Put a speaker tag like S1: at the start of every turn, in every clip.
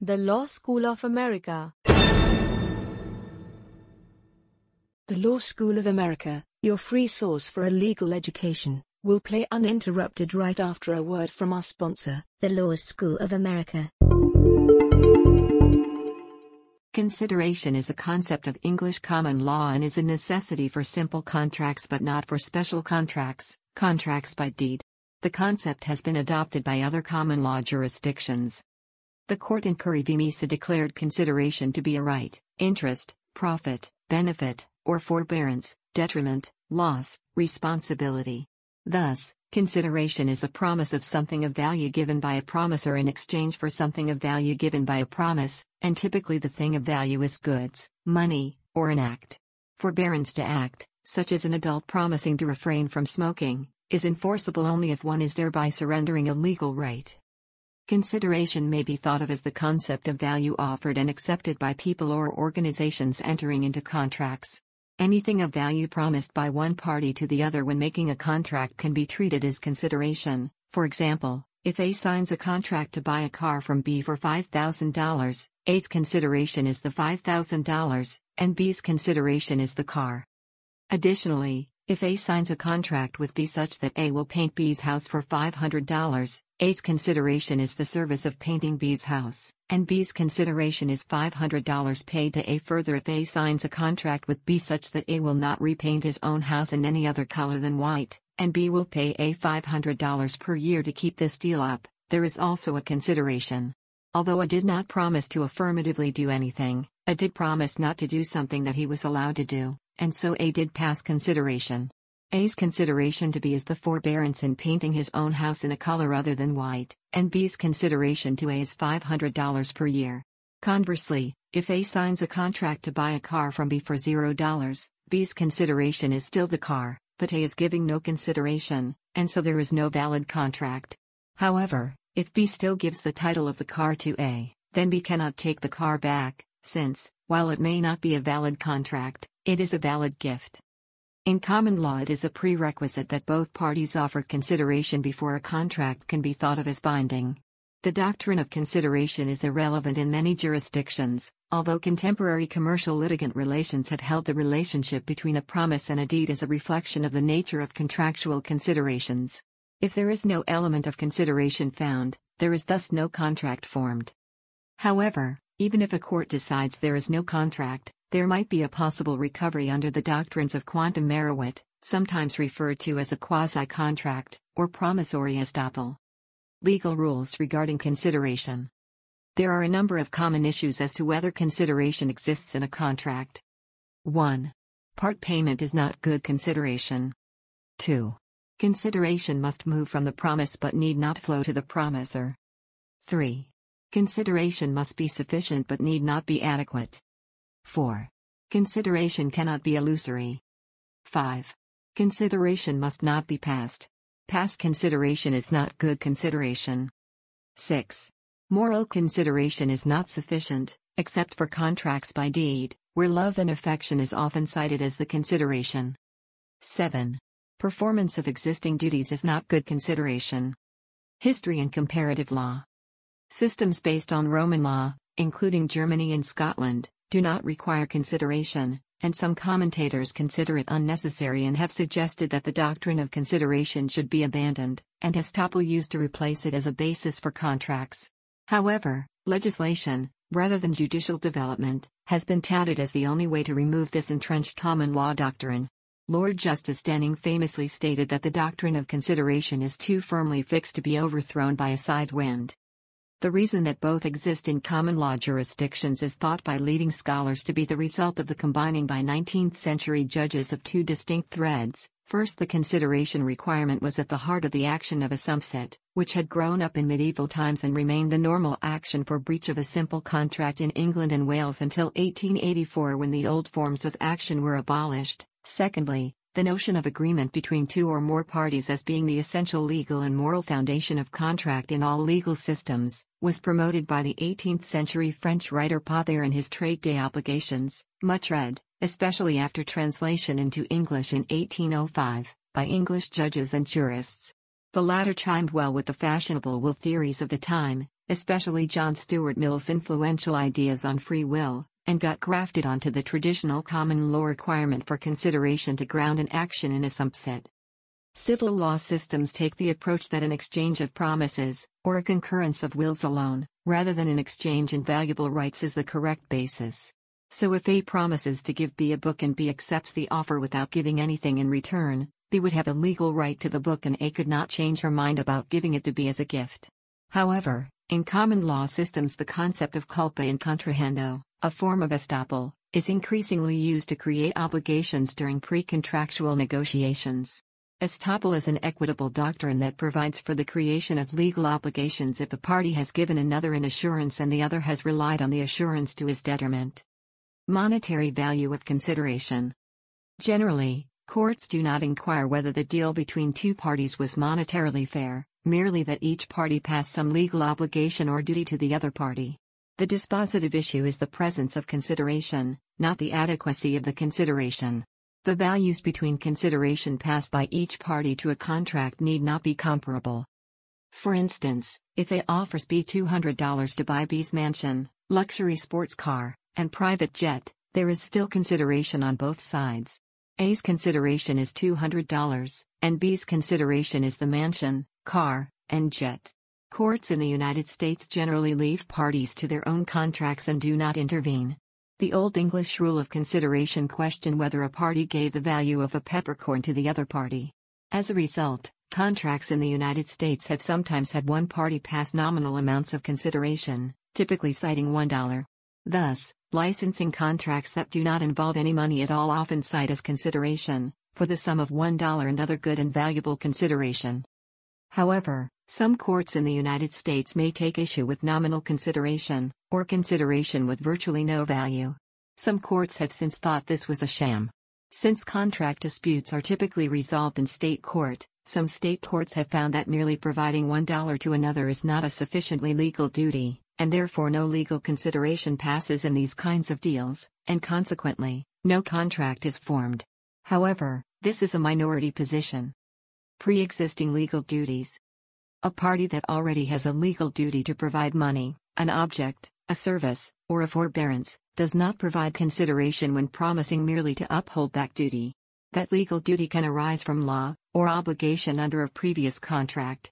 S1: The Law School of America.
S2: The Law School of America, your free source for a legal education, will play uninterrupted right after a word from our sponsor,
S3: The Law School of America.
S4: Consideration is a concept of English common law and is a necessity for simple contracts but not for special contracts, contracts by deed. The concept has been adopted by other common law jurisdictions. The court in Currie declared consideration to be a right, interest, profit, benefit, or forbearance, detriment, loss, responsibility. Thus, consideration is a promise of something of value given by a promisor in exchange for something of value given by a promise, and typically the thing of value is goods, money, or an act. Forbearance to act, such as an adult promising to refrain from smoking, is enforceable only if one is thereby surrendering a legal right. Consideration may be thought of as the concept of value offered and accepted by people or organizations entering into contracts. Anything of value promised by one party to the other when making a contract can be treated as consideration. For example, if A signs a contract to buy a car from B for $5,000, A's consideration is the $5,000, and B's consideration is the car. Additionally, if A signs a contract with B such that A will paint B's house for $500, A's consideration is the service of painting B's house, and B's consideration is $500 paid to A. Further, if A signs a contract with B such that A will not repaint his own house in any other color than white, and B will pay A $500 per year to keep this deal up, there is also a consideration. Although A did not promise to affirmatively do anything, A did promise not to do something that he was allowed to do and so A did pass consideration. A's consideration to B is the forbearance in painting his own house in a color other than white, and B's consideration to A is $500 per year. Conversely, if A signs a contract to buy a car from B for $0, B's consideration is still the car, but A is giving no consideration, and so there is no valid contract. However, if B still gives the title of the car to A, then B cannot take the car back, since, while it may not be a valid contract, it is a valid gift. In common law, it is a prerequisite that both parties offer consideration before a contract can be thought of as binding. The doctrine of consideration is irrelevant in many jurisdictions, although contemporary commercial litigant relations have held the relationship between a promise and a deed as a reflection of the nature of contractual considerations. If there is no element of consideration found, there is thus no contract formed. However, even if a court decides there is no contract, there might be a possible recovery under the doctrines of quantum meruit, sometimes referred to as a quasi-contract, or promissory estoppel. Legal rules regarding consideration. There are a number of common issues as to whether consideration exists in a contract. 1. Part payment is not good consideration. 2. Consideration must move from the promise but need not flow to the promisor. 3. Consideration must be sufficient but need not be adequate. 4. Consideration cannot be illusory. 5. Consideration must not be past. Past consideration is not good consideration. 6. Moral consideration is not sufficient, except for contracts by deed, where love and affection is often cited as the consideration. 7. Performance of existing duties is not good consideration. History and comparative law. Systems based on Roman law, including Germany and Scotland, do not require consideration, and some commentators consider it unnecessary and have suggested that the doctrine of consideration should be abandoned, and estoppel used to replace it as a basis for contracts. However, legislation, rather than judicial development, has been touted as the only way to remove this entrenched common law doctrine. Lord Justice Denning famously stated that the doctrine of consideration is too firmly fixed to be overthrown by a side wind. The reason that both exist in common law jurisdictions is thought by leading scholars to be the result of the combining by 19th century judges of two distinct threads. First, the consideration requirement was at the heart of the action of assumpsit, which had grown up in medieval times and remained the normal action for breach of a simple contract in England and Wales until 1884 when the old forms of action were abolished. Secondly, the notion of agreement between two or more parties as being the essential legal and moral foundation of contract in all legal systems, was promoted by the 18th century French writer Pothier in his Traité des Obligations, much read, especially after translation into English in 1805, by English judges and jurists. The latter chimed well with the fashionable will theories of the time, especially John Stuart Mill's influential ideas on free will, and got grafted onto the traditional common law requirement for consideration to ground an action in assumpsit. Civil law systems take the approach that an exchange of promises, or a concurrence of wills alone, rather than an exchange in valuable rights is the correct basis. So if A promises to give B a book and B accepts the offer without giving anything in return, B would have a legal right to the book and A could not change her mind about giving it to B as a gift. However, in common law systems the concept of culpa in contrahendo, a form of estoppel, is increasingly used to create obligations during pre-contractual negotiations. Estoppel is an equitable doctrine that provides for the creation of legal obligations if a party has given another an assurance and the other has relied on the assurance to his detriment. Monetary value of consideration. Generally, courts do not inquire whether the deal between two parties was monetarily fair, merely that each party passed some legal obligation or duty to the other party. The dispositive issue is the presence of consideration, not the adequacy of the consideration. The values between consideration passed by each party to a contract need not be comparable. For instance, if A offers B $200 to buy B's mansion, luxury sports car, and private jet, there is still consideration on both sides. A's consideration is $200, and B's consideration is the mansion, car, and jet. Courts in the United States generally leave parties to their own contracts and do not intervene. The Old English rule of consideration question whether a party gave the value of a peppercorn to the other party. As a result, contracts in the United States have sometimes had one party pass nominal amounts of consideration, typically citing $1. Thus, licensing contracts that do not involve any money at all often cite as consideration, for the sum of $1 and other good and valuable consideration. However, some courts in the United States may take issue with nominal consideration, or consideration with virtually no value. Some courts have since thought this was a sham. Since contract disputes are typically resolved in state court, some state courts have found that merely providing $1 to another is not a sufficiently legal duty, and therefore no legal consideration passes in these kinds of deals, and consequently, no contract is formed. However, this is a minority position. Pre existing legal duties. A party that already has a legal duty to provide money, an object, a service, or a forbearance, does not provide consideration when promising merely to uphold that duty. That legal duty can arise from law, or obligation under a previous contract.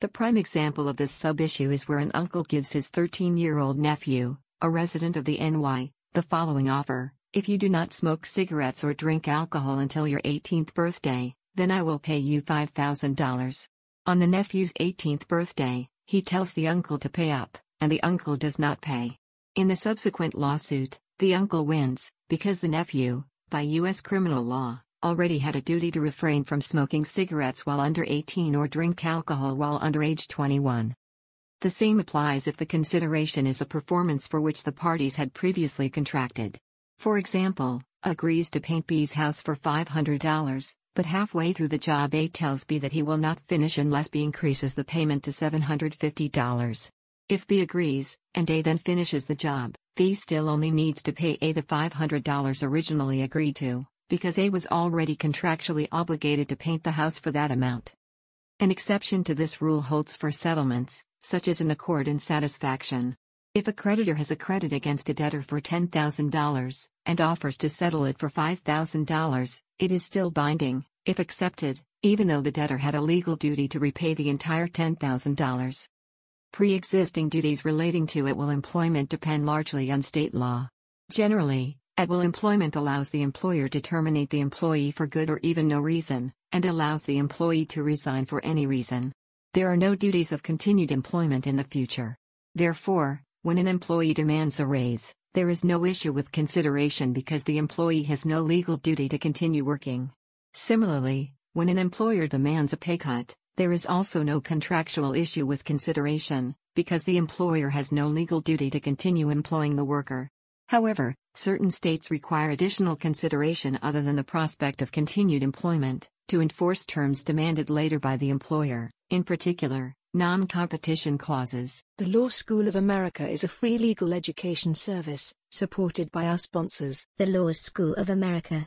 S4: The prime example of this sub issue is where an uncle gives his 13 year old nephew, a resident of the NY, the following offer If you do not smoke cigarettes or drink alcohol until your 18th birthday, then I will pay you $5,000. On the nephew's 18th birthday, he tells the uncle to pay up, and the uncle does not pay. In the subsequent lawsuit, the uncle wins, because the nephew, by U.S. criminal law, already had a duty to refrain from smoking cigarettes while under 18 or drink alcohol while under age 21. The same applies if the consideration is a performance for which the parties had previously contracted. For example, agrees to paint B's house for $500, but halfway through the job A tells B that he will not finish unless B increases the payment to $750. If B agrees, and A then finishes the job, B still only needs to pay A the $500 originally agreed to, because A was already contractually obligated to paint the house for that amount. An exception to this rule holds for settlements, such as an accord and satisfaction. If a creditor has a credit against a debtor for $10,000 and offers to settle it for $5,000, it is still binding, if accepted, even though the debtor had a legal duty to repay the entire $10,000. Pre existing duties relating to at will employment depend largely on state law. Generally, at will employment allows the employer to terminate the employee for good or even no reason, and allows the employee to resign for any reason. There are no duties of continued employment in the future. Therefore, when an employee demands a raise, there is no issue with consideration because the employee has no legal duty to continue working. Similarly, when an employer demands a pay cut, there is also no contractual issue with consideration, because the employer has no legal duty to continue employing the worker. However, certain states require additional consideration other than the prospect of continued employment, to enforce terms demanded later by the employer, in particular, Non competition clauses.
S2: The Law School of America is a free legal education service, supported by our sponsors.
S3: The Law School of America.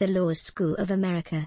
S3: The Law School of America